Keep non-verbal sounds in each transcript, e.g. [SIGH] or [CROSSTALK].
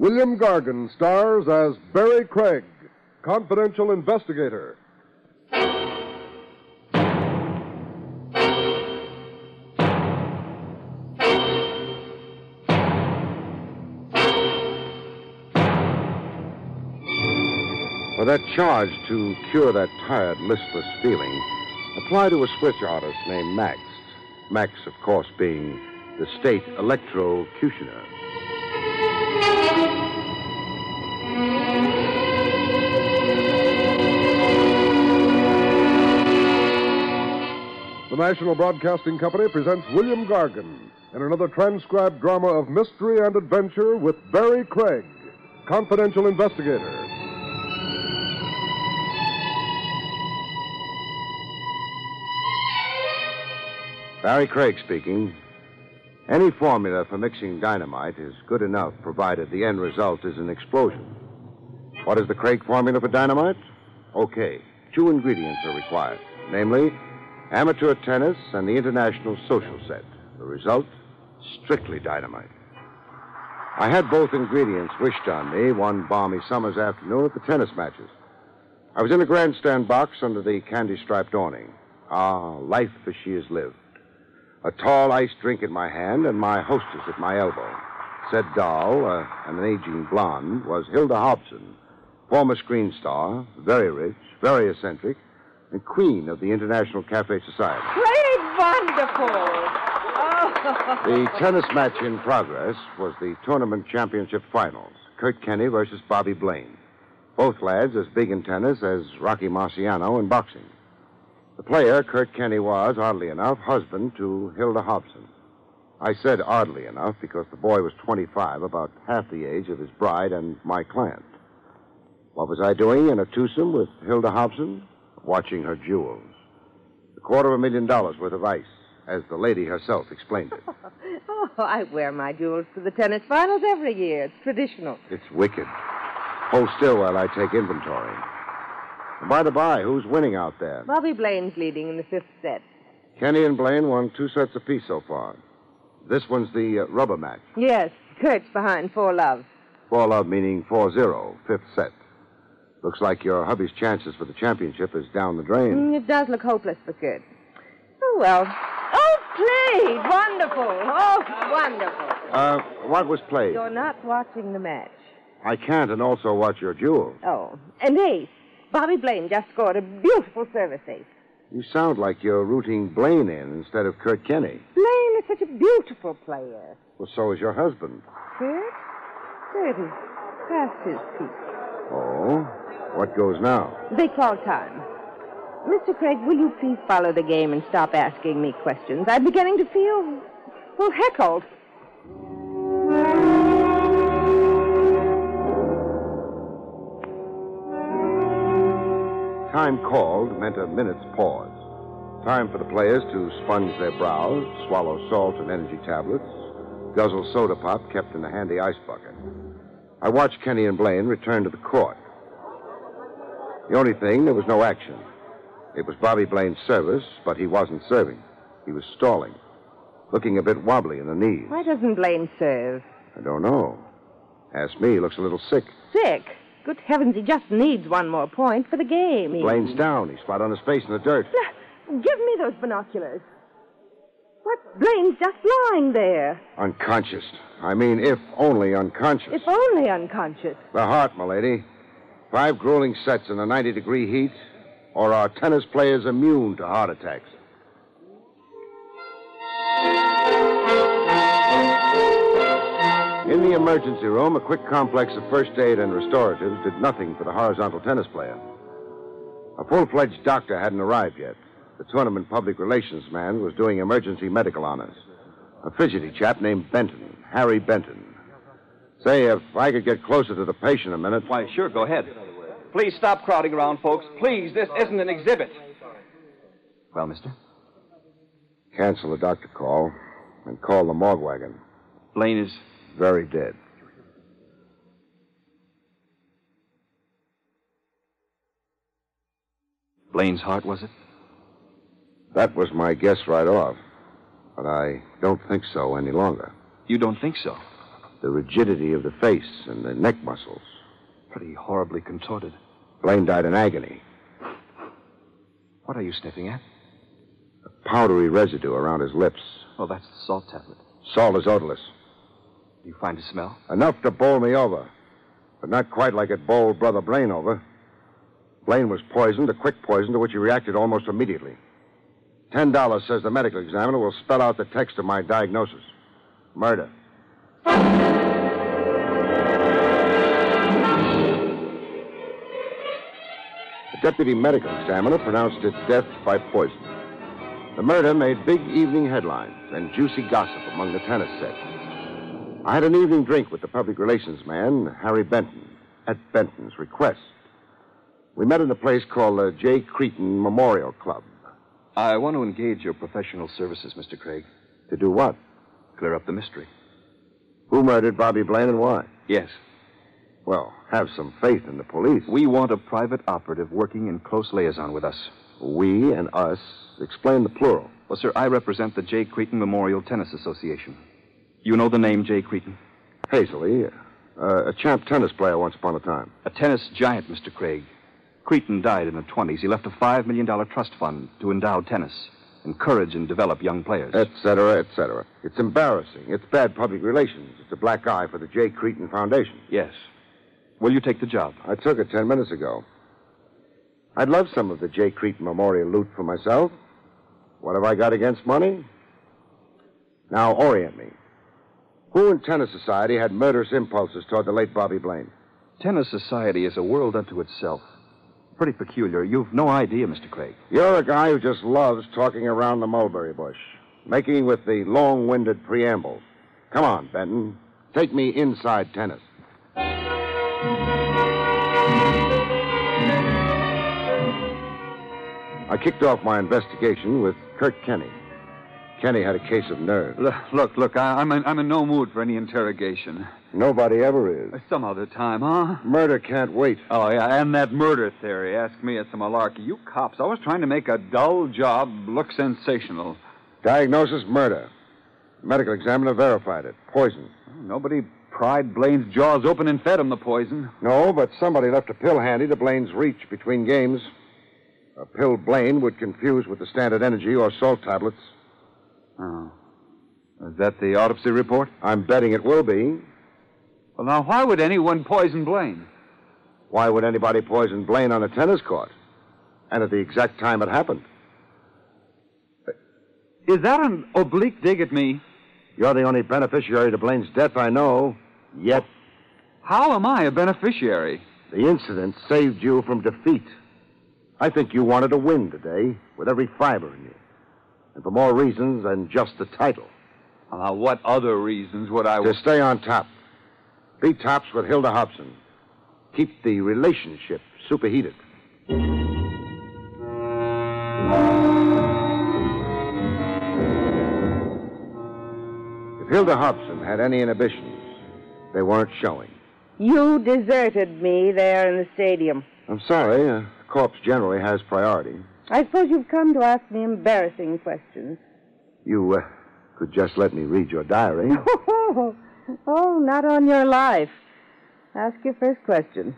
William Gargan stars as Barrie Craig, confidential investigator. For that charge to cure that tired, listless feeling, apply to a switch artist named Max. Max, of course, being the state electrocutioner. The National Broadcasting Company presents William Gargan in another transcribed drama of mystery and adventure with Barrie Craig, confidential investigator. Barrie Craig speaking. Any formula for mixing dynamite is good enough provided the end result is an explosion. What is the Craig formula for dynamite? Okay, two ingredients are required namely, amateur tennis and the international social set. The result? Strictly dynamite. I had both ingredients wished on me one balmy summer's afternoon at the tennis matches. I was in a grandstand box under the candy striped awning. Ah, life as she is lived. A tall iced drink in my hand and my hostess at my elbow. Said doll, uh, an aging blonde, was Hilda Hobson, former screen star, very rich, very eccentric, and queen of the International Cafe Society. Great, wonderful. Oh. The tennis match in progress was the tournament championship finals. Kurt Kenny versus Bobby Blaine. Both lads as big in tennis as Rocky Marciano in boxing. The player, Kurt Kenny, was, oddly enough, husband to Hilda Hobson. I said oddly enough because the boy was 25, about half the age of his bride and my client. What was I doing in a twosome with Hilda Hobson? Watching her jewels. A quarter of a million dollars worth of ice, as the lady herself explained it. [LAUGHS] oh, I wear my jewels to the tennis finals every year. It's traditional. It's wicked. Hold still while I take inventory. And by the by, who's winning out there? Bobby Blaine's leading in the fifth set. Kenny and Blaine won two sets apiece so far. This one's the uh, rubber match. Yes, Kurt's behind four love. Four love meaning 4 0, fifth set. Looks like your hubby's chances for the championship is down the drain. Mm, it does look hopeless for Kurt. Oh, well. Oh, played. Wonderful. Oh, wonderful. Uh, what was played? You're not watching the match. I can't and also watch your jewels. Oh, and ace. Bobby Blaine just scored a beautiful service ace. You sound like you're rooting Blaine in instead of Kurt Kenny. Blaine is such a beautiful player. Well, so is your husband. Kurt? Kurt is past his peak. Oh? What goes now? They call time. Mr. Craig, will you please follow the game and stop asking me questions? I'm beginning to feel, well, heckled. Time called meant a minute's pause. Time for the players to sponge their brows, swallow salt and energy tablets, guzzle soda pop kept in a handy ice bucket. I watched Kenny and Blaine return to the court. The only thing, there was no action. It was Bobby Blaine's service, but he wasn't serving. He was stalling, looking a bit wobbly in the knees. Why doesn't Blaine serve? I don't know. Ask me, he looks a little sick. Sick? Good heavens, he just needs one more point for the game. He... Blaine's down. He's flat on his face in the dirt. [LAUGHS] Give me those binoculars. What? Blaine's just lying there. Unconscious. I mean, if only unconscious. If only unconscious. The heart, milady. Five grueling sets in a 90 degree heat, or are tennis players immune to heart attacks? In the emergency room, a quick complex of first aid and restoratives did nothing for the horizontal tennis player. A full fledged doctor hadn't arrived yet. The tournament public relations man was doing emergency medical honors. A fidgety chap named Benton, Harry Benton. Say, if I could get closer to the patient a minute. Why, sure, go ahead. Please stop crowding around, folks. Please, this isn't an exhibit. Well, mister? Cancel the doctor call and call the morgue wagon. Blaine is. Very dead. Blaine's heart, was it? That was my guess right off. But I don't think so any longer. You don't think so? The rigidity of the face and the neck muscles. Pretty horribly contorted. Blaine died in agony. What are you sniffing at? A powdery residue around his lips. Oh, that's the salt tablet. Salt is odorless. Do you find a smell? Enough to bowl me over. But not quite like it bowled Brother Blaine over. Blaine was poisoned, a quick poison to which he reacted almost immediately. Ten dollars, says the medical examiner, will spell out the text of my diagnosis. Murder. Deputy medical examiner pronounced it death by poison. The murder made big evening headlines and juicy gossip among the tennis set. I had an evening drink with the public relations man, Harry Benton, at Benton's request. We met in a place called the J. Cretan Memorial Club. I want to engage your professional services, Mr. Craig. To do what? Clear up the mystery. Who murdered Bobby Blaine and why? Yes. Well, have some faith in the police. We want a private operative working in close liaison with us. We and us. Explain the plural. Well, sir, I represent the J. Cretan Memorial Tennis Association. You know the name J. Cretan? Hazily, uh, a champ tennis player once upon a time. A tennis giant, Mr. Craig. Cretan died in the 20s. He left a $5 million trust fund to endow tennis, encourage and develop young players. Et cetera, et cetera. It's embarrassing. It's bad public relations. It's a black eye for the J. Cretan Foundation. Yes. Will you take the job? I took it ten minutes ago. I'd love some of the J. Cretan Memorial loot for myself. What have I got against money? Now, orient me. Who in Tennis Society had murderous impulses toward the late Bobby Blaine? Tennis Society is a world unto itself. Pretty peculiar. You've no idea, Mr. Craig. You're a guy who just loves talking around the mulberry bush, making with the long winded preamble. Come on, Benton. Take me inside tennis. I kicked off my investigation with Kurt Kenny. Kenny had a case of nerves. Look, look, look I, am in, I'm in no mood for any interrogation. Nobody ever is. Some other time, huh? Murder can't wait. Oh, yeah, and that murder theory. Ask me, it's a malarkey. You cops always trying to make a dull job look sensational. Diagnosis murder. Medical examiner verified it. Poison. Nobody pried Blaine's jaws open and fed him the poison. No, but somebody left a pill handy to Blaine's reach between games. A pill Blaine would confuse with the standard energy or salt tablets. Oh. Is that the autopsy report? I'm betting it will be. Well, now, why would anyone poison Blaine? Why would anybody poison Blaine on a tennis court? And at the exact time it happened. Is that an oblique dig at me? You're the only beneficiary to Blaine's death I know. Yet. How am I a beneficiary? The incident saved you from defeat. I think you wanted to win today with every fiber in you. And for more reasons than just the title. Uh, what other reasons would I... To stay on top. Be tops with Hilda Hobson. Keep the relationship superheated. If Hilda Hobson had any inhibitions, they weren't showing. You deserted me there in the stadium. I'm sorry. A corpse generally has priority. I suppose you've come to ask me embarrassing questions. You uh, could just let me read your diary. [LAUGHS] oh, not on your life. Ask your first question.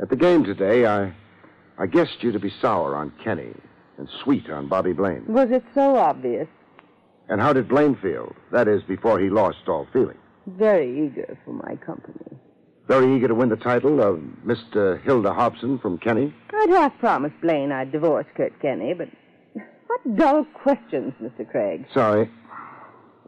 At the game today, I, I guessed you to be sour on Kenny and sweet on Bobby Blaine. Was it so obvious? And how did Blaine feel? That is, before he lost all feeling. Very eager for my company. Very eager to win the title of Mr. Hilda Hobson from Kenny? I'd half promised Blaine I'd divorce Kurt Kenny, but what dull questions, Mr. Craig. Sorry.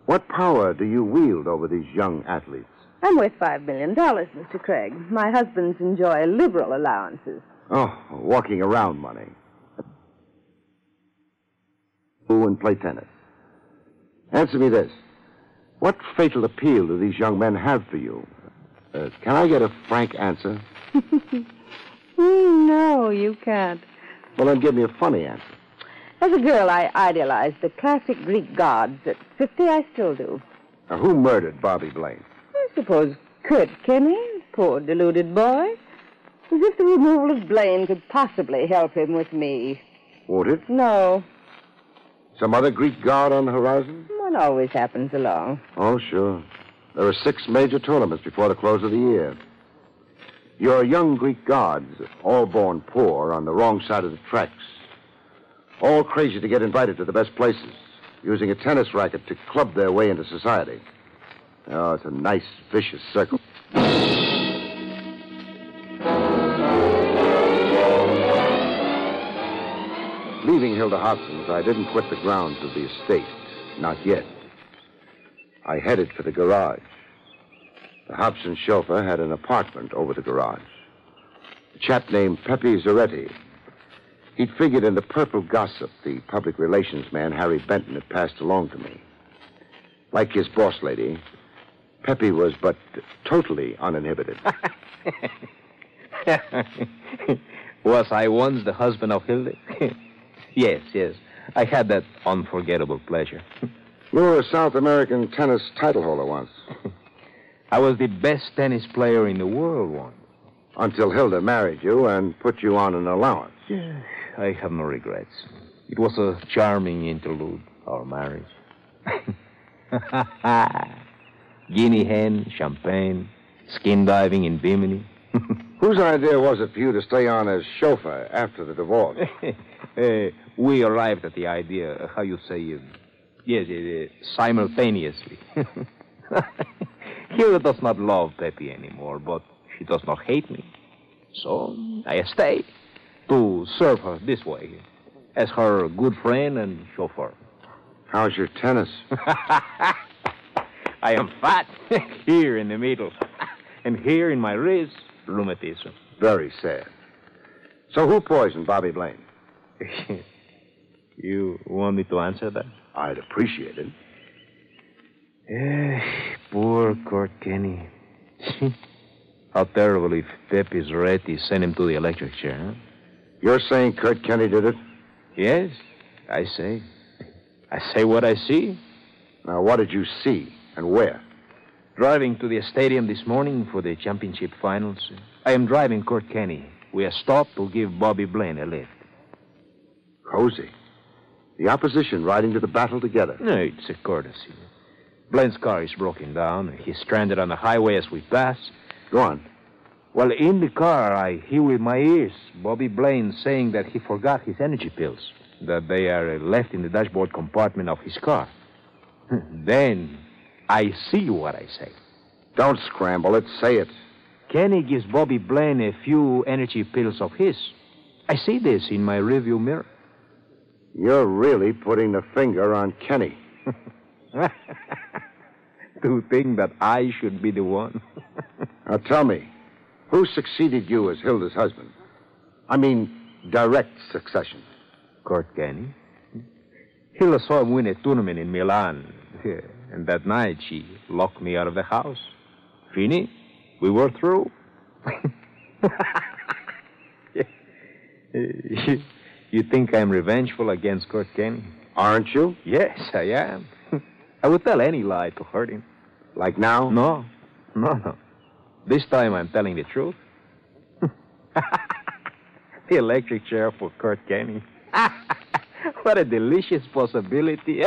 What power do you wield over these young athletes? I'm worth five million dollars, Mr. Craig. My husbands enjoy liberal allowances. Oh, walking around money. Who and play tennis. Answer me this. What fatal appeal do these young men have for you? Uh, can I get a frank answer? [LAUGHS] No, you can't. Well, then give me a funny answer. As a girl, I idealized the classic Greek gods. At 50, I still do. Now, who murdered Bobby Blaine? I suppose Kurt Kenny, poor deluded boy. As if the removal of Blaine could possibly help him with me. Would it? No, Some other Greek god on the horizon? Always happens along. Oh, sure. There are six major tournaments before the close of the year. Your young Greek gods, all born poor, on the wrong side of the tracks. All crazy to get invited to the best places, using a tennis racket to club their way into society. Oh, it's a nice, vicious circle. Leaving Hilda Hobson's, I didn't quit the grounds of the estate. Not yet. I headed for the garage. The Hobson chauffeur had an apartment over the garage. A chap named Pepe Zaretti. He'd figured in the purple gossip the public relations man Harry Benton had passed along to me. Like his boss lady, Pepe was but totally uninhibited. [LAUGHS] Was I once the husband of Hilda? [LAUGHS] yes, yes. I had that unforgettable pleasure. [LAUGHS] you were a South American tennis title holder once, [LAUGHS] I was the best tennis player in the world once. until Hilda married you and put you on an allowance. I have no regrets. It was a charming interlude, our marriage. [LAUGHS] Guinea hen, champagne, skin diving in Bimini. Whose idea was it for you to stay on as chauffeur after the divorce? Eh, we arrived at the idea, uh, how you say, uh, yes, uh, simultaneously. [LAUGHS] Hilda does not love Pepe anymore, but she does not hate me. So I stay to serve her this way, as her good friend and chauffeur. How's your tennis? [LAUGHS] I am fat [LAUGHS] here in the middle, and here in my wrist, rheumatism. Very sad. So who poisoned Bobby Blaine? [LAUGHS] you want me to answer that? I'd appreciate it. Eh, poor Kurt Kenny. [LAUGHS] How terrible if Pepe Zaretti sent him to the electric chair, huh? You're saying Kurt Kenny did it? Yes, I say. I say what I see. Now, what did you see and where? Driving to the stadium this morning for the championship finals, I am driving Kurt Kenny. We are stopped to give Bobby Blaine a lift. Cozy. The opposition riding to the battle together. No, it's a courtesy. Blaine's car is broken down. He's stranded on the highway as we pass. Go on. Well, in the car, I hear with my ears Bobby Blaine saying that he forgot his energy pills, that they are left in the dashboard compartment of his car. [LAUGHS] then I see what I say. Don't scramble it. Say it. Kenny gives Bobby Blaine a few energy pills of his. I see this in my rearview mirror. You're really putting the finger on Kenny. [LAUGHS] to think that I should be the one. [LAUGHS] Now tell me, who succeeded you as Hilda's husband? I mean, direct succession. Kurt Kenny. Hilda saw him win a tournament in Milan. And that night she locked me out of the house. Fini, we were through. [LAUGHS] you think I'm revengeful against Kurt Kenny? Aren't you? Yes, I am. [LAUGHS] I would tell any lie to hurt him. Like now? No, no, no. This time I'm telling the truth. [LAUGHS] the electric chair for Kurt Kenny. [LAUGHS] what a delicious possibility.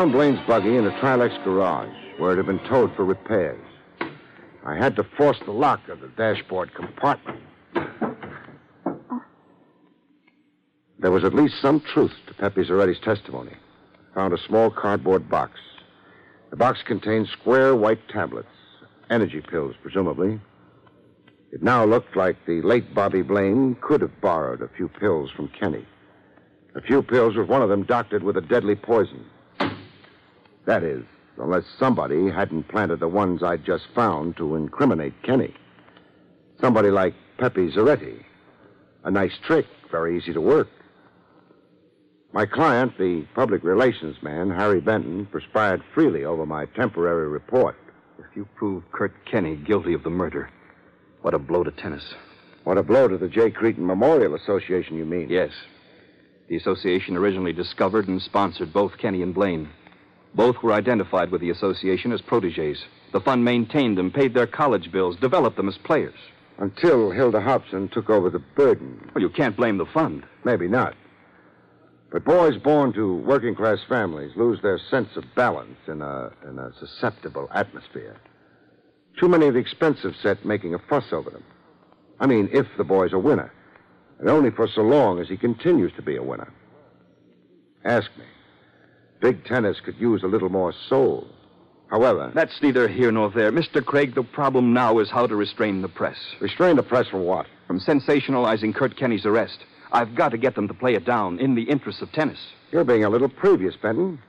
Found Blaine's buggy in the Trilex garage, where it had been towed for repairs. I had to force the lock of the dashboard compartment. There was at least some truth to Pepe Zaretti's testimony. I Found a small cardboard box. The box contained square white tablets, energy pills, presumably. It now looked like the late Bobby Blaine could have borrowed a few pills from Kenny. A few pills with one of them doctored with a deadly poison. That is, unless somebody hadn't planted the ones I'd just found to incriminate Kenny. Somebody like Pepe Zaretti. A nice trick, very easy to work. My client, the public relations man, Harry Benton, perspired freely over my temporary report. If you prove Kurt Kenny guilty of the murder, what a blow to tennis. What a blow to the J. Cretan Memorial Association, you mean? Yes. The association originally discovered and sponsored both Kenny and Blaine. Both were identified with the association as proteges. The fund maintained them, paid their college bills, developed them as players. Until Hilda Hobson took over the burden. Well, you can't blame the fund. Maybe not. But boys born to working class families lose their sense of balance in a, in a susceptible atmosphere. Too many of the expensive set making a fuss over them. I mean, if the boy's a winner. And only for so long as he continues to be a winner. Ask me. Big tennis could use a little more soul. However, That's neither here nor there. Mr. Craig, the problem now is how to restrain the press. restrain the press from what? From sensationalizing Kurt Kenny's arrest. I've got to get them to play it down in the interests of tennis. You're being a little previous, Benton.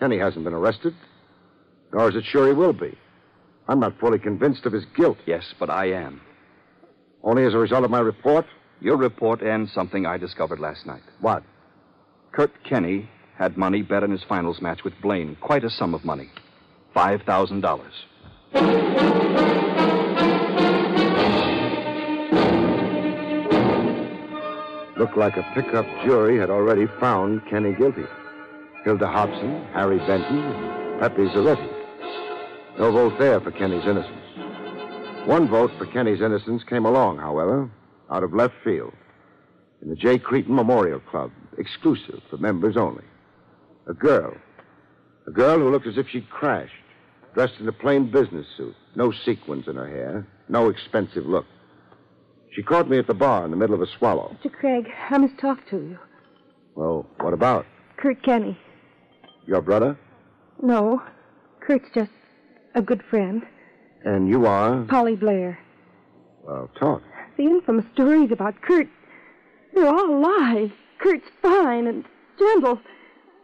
Kenny hasn't been arrested. Nor is it sure he will be. I'm not fully convinced of his guilt. Yes, but I am. Only as a result of my report? Your report and something I discovered last night. What? Kurt Kenny had money bet on his finals match with Blaine. Quite a sum of money. $5,000. Looked like a pickup jury had already found Kenny guilty. Hilda Hobson, Harry Benton, and Pepe Zaretti. No vote there for Kenny's innocence. One vote for Kenny's innocence came along, however, out of left field. In the J. Cretan Memorial Club, exclusive for members only. A girl. A girl who looked as if she'd crashed, dressed in a plain business suit, no sequins in her hair, no expensive look. She caught me at the bar in the middle of a swallow. Mr. Craig, I must talk to you. Well, what about? Kurt Kenny. Your brother? No, Kurt's just a good friend. And you are? Polly Blair. Well, talk. The infamous stories about Kurt, they're all lies. Kurt's fine and gentle.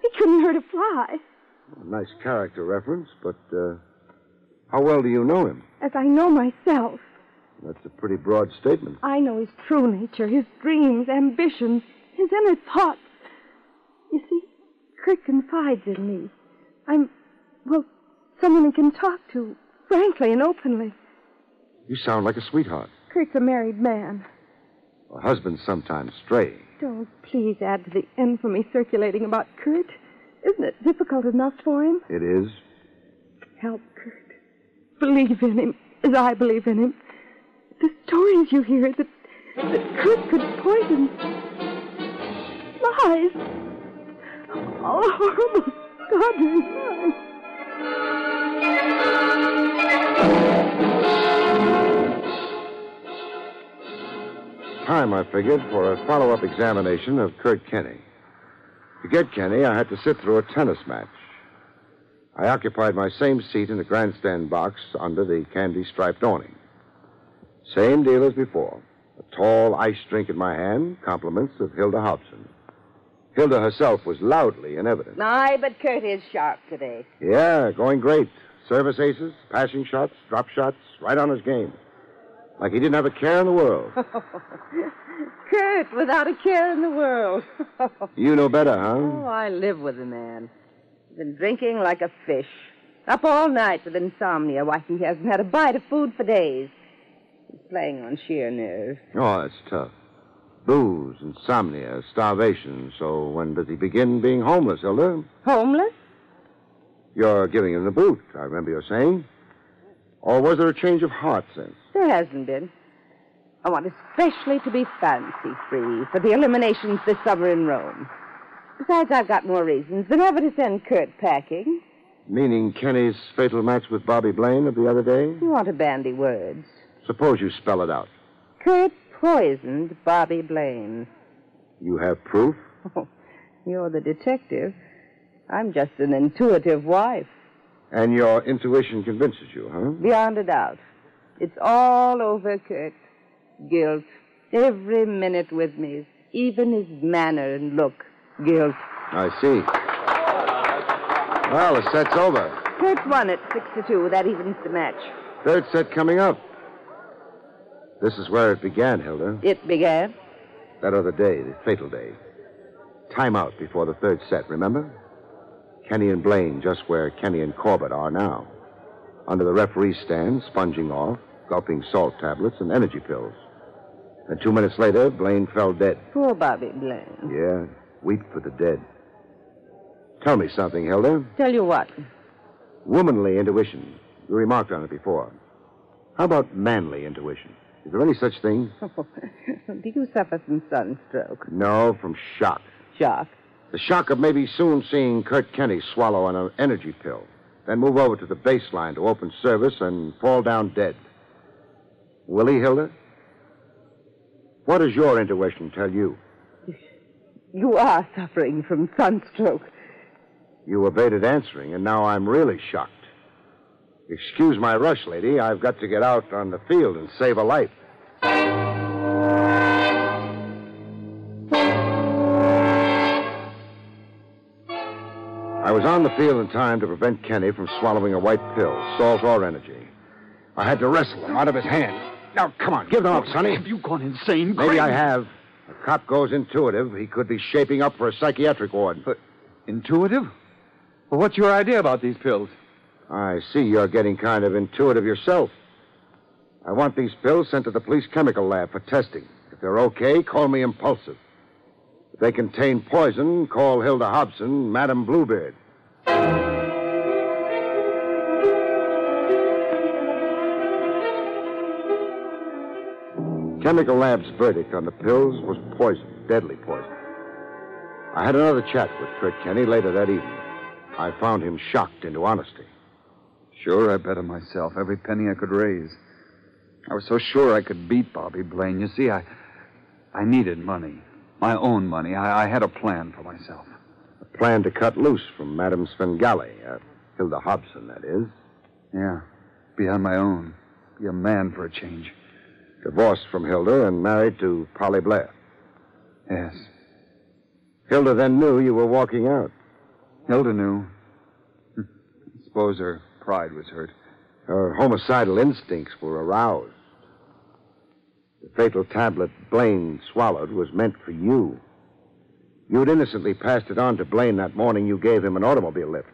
He couldn't hurt a fly. Nice character reference, but uh, how well do you know him? As I know myself, That's a pretty broad statement. I know his true nature, his dreams, ambitions, his inner thoughts. You see, Kurt confides in me. I'm, well, someone he can talk to, frankly and openly. You sound like a sweetheart. Kurt's a married man. Well, husbands sometimes stray. Don't please add to the infamy circulating about Kurt. Isn't it difficult enough for him? It is. Help Kurt. Believe in him as I believe in him. The stories you hear that, that Kurt could poison. Lies. All horrible, goddamn lies. Time, I figured, for a follow up examination of Kurt Kenny. To get Kenny, I had to sit through a tennis match. I occupied my same seat in the grandstand box under the candy striped awning. Same deal as before. A tall ice drink in my hand, compliments of Hilda Hobson. Hilda herself was loudly in evidence. Aye, but Kurt is sharp today. Yeah, going great. Service aces, passing shots, drop shots, right on his game. Like he didn't have a care in the world. [LAUGHS] Kurt, without a care in the world. [LAUGHS] You know better, huh? Oh, I live with the man. He's been drinking like a fish. Up all night with insomnia. Why, he hasn't had a bite of food for days. He's playing on sheer nerves. Oh, that's tough. Booze, insomnia, starvation. So when does he begin being homeless, Hilda? Homeless? You're giving him the boot, I remember you saying. Or was there a change of heart since? There hasn't been. I want especially to be fancy free for the eliminations this summer in Rome. Besides, I've got more reasons than ever to send Kurt packing. Meaning Kenny's fatal match with Bobby Blaine of the other day? You want to bandy words. Suppose you spell it out. Kurt poisoned Bobby Blaine. You have proof? Oh, you're the detective. I'm just an intuitive wife. And your intuition convinces you, huh? Beyond a doubt. It's all over, Kurt. Guilt. Every minute with me. Even his manner and look. Guilt. I see. Well, the set's over. Kurt won it, six to two. That evens the match. Third set coming up. This is where it began, Hilda. It began. That other day, the fatal day. Time out before the third set, remember? Kenny and Blaine just where Kenny and Corbett are now. Under the referee stand, sponging off, gulping salt tablets and energy pills. And two minutes later, Blaine fell dead. Poor Bobby Blaine. Yeah, weep for the dead. Tell me something, Hilda. Tell you what. Womanly intuition. You remarked on it before. How about manly intuition? Is there any such thing? [LAUGHS] Oh, do you suffer from sunstroke? No, from shock. Shock? The shock of maybe soon seeing Kurt Kenny swallow an energy pill, then move over to the baseline to open service and fall down dead. Will he, Hilda? What does your intuition tell you? You are suffering from sunstroke. You evaded answering, and now I'm really shocked. Excuse my rush, lady. I've got to get out on the field and save a life. Was on the field in time to prevent Kenny from swallowing a white pill, salt or energy. I had to wrestle him out of his hand. Now, come on, give them up, Sonny. Have you gone insane? Maybe Craig? I have. A cop goes intuitive. He could be shaping up for a psychiatric ward. But intuitive? Well, what's your idea about these pills? I see you're getting kind of intuitive yourself. I want these pills sent to the police chemical lab for testing. If they're okay, call me impulsive. If they contain poison, call Hilda Hobson, Madam Bluebeard. Chemical lab's verdict on the pills was poison, deadly poison. I had another chat with Kurt Kenny later that evening. I found him shocked into honesty. Sure, I bet on myself every penny I could raise. I was so sure I could beat Bobby Blaine. You see, I, I needed money, my own money. I, I had a plan for myself. A plan to cut loose from Madame Svengali, uh, Hilda Hobson, that is. Yeah, be on my own, be a man for a change. Divorced from Hilda and married to Polly Blair. Yes. Hilda then knew you were walking out. Hilda knew. I suppose her pride was hurt. Her homicidal instincts were aroused. The fatal tablet Blaine swallowed was meant for you. You'd innocently passed it on to Blaine that morning you gave him an automobile lift.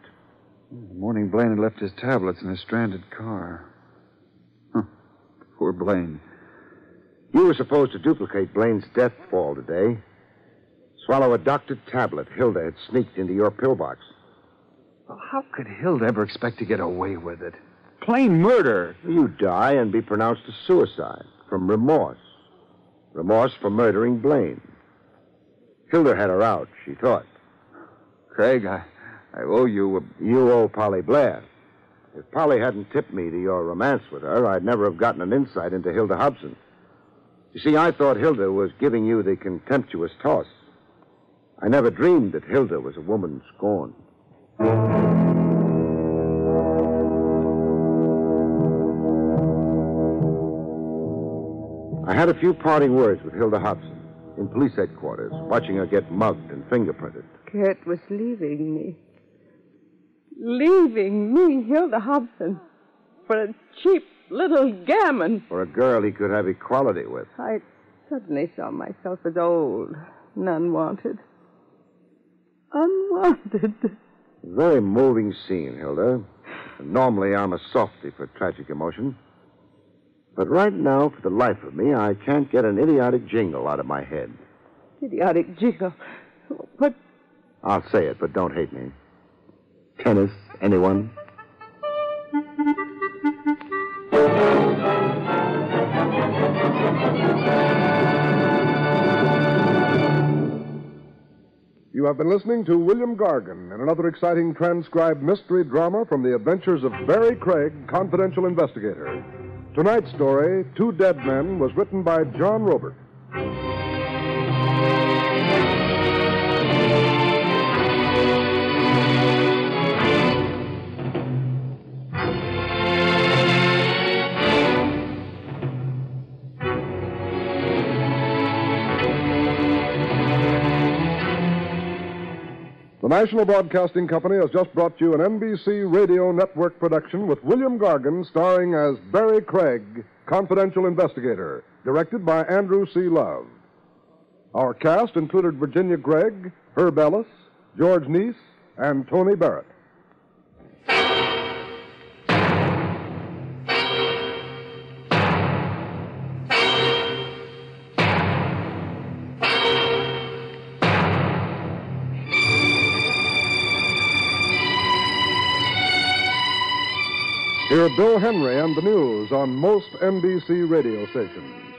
The morning Blaine had left his tablets in a stranded car. Huh. Poor Blaine. You were supposed to duplicate Blaine's death fall today. Swallow a doctored tablet Hilda had sneaked into your pillbox. Well, how could Hilda ever expect to get away with it? Plain murder. You die and be pronounced a suicide from remorse. Remorse for murdering Blaine. Hilda had her out, she thought. Craig, I, I owe you a... You owe Polly Blair. If Polly hadn't tipped me to your romance with her, I'd never have gotten an insight into Hilda Hobson. You see, I thought Hilda was giving you the contemptuous toss. I never dreamed that Hilda was a woman scorned. I had a few parting words with Hilda Hobson in police headquarters, watching her get mugged and fingerprinted. Kurt was leaving me. Leaving me, Hilda Hobson, for a cheap little gammon. For a girl he could have equality with. I suddenly saw myself as old and unwanted. Unwanted. Very moving scene, Hilda. Normally, I'm a softy for tragic emotion. But right now, for the life of me, I can't get an idiotic jingle out of my head. Idiotic jingle. What? I'll say it, but don't hate me. Tennis, anyone? You have been listening to William Gargan in another exciting transcribed mystery drama from the adventures of Barrie Craig, confidential investigator. Tonight's story, Two Dead Men, was written by John Roeburt. The National Broadcasting Company has just brought you an NBC Radio Network production with William Gargan starring as Barrie Craig, confidential investigator, directed by Andrew C. Love. Our cast included Virginia Gregg, Herb Ellis, George Neise, and Tony Barrett. Hear Bill Henry and the news on most NBC radio stations.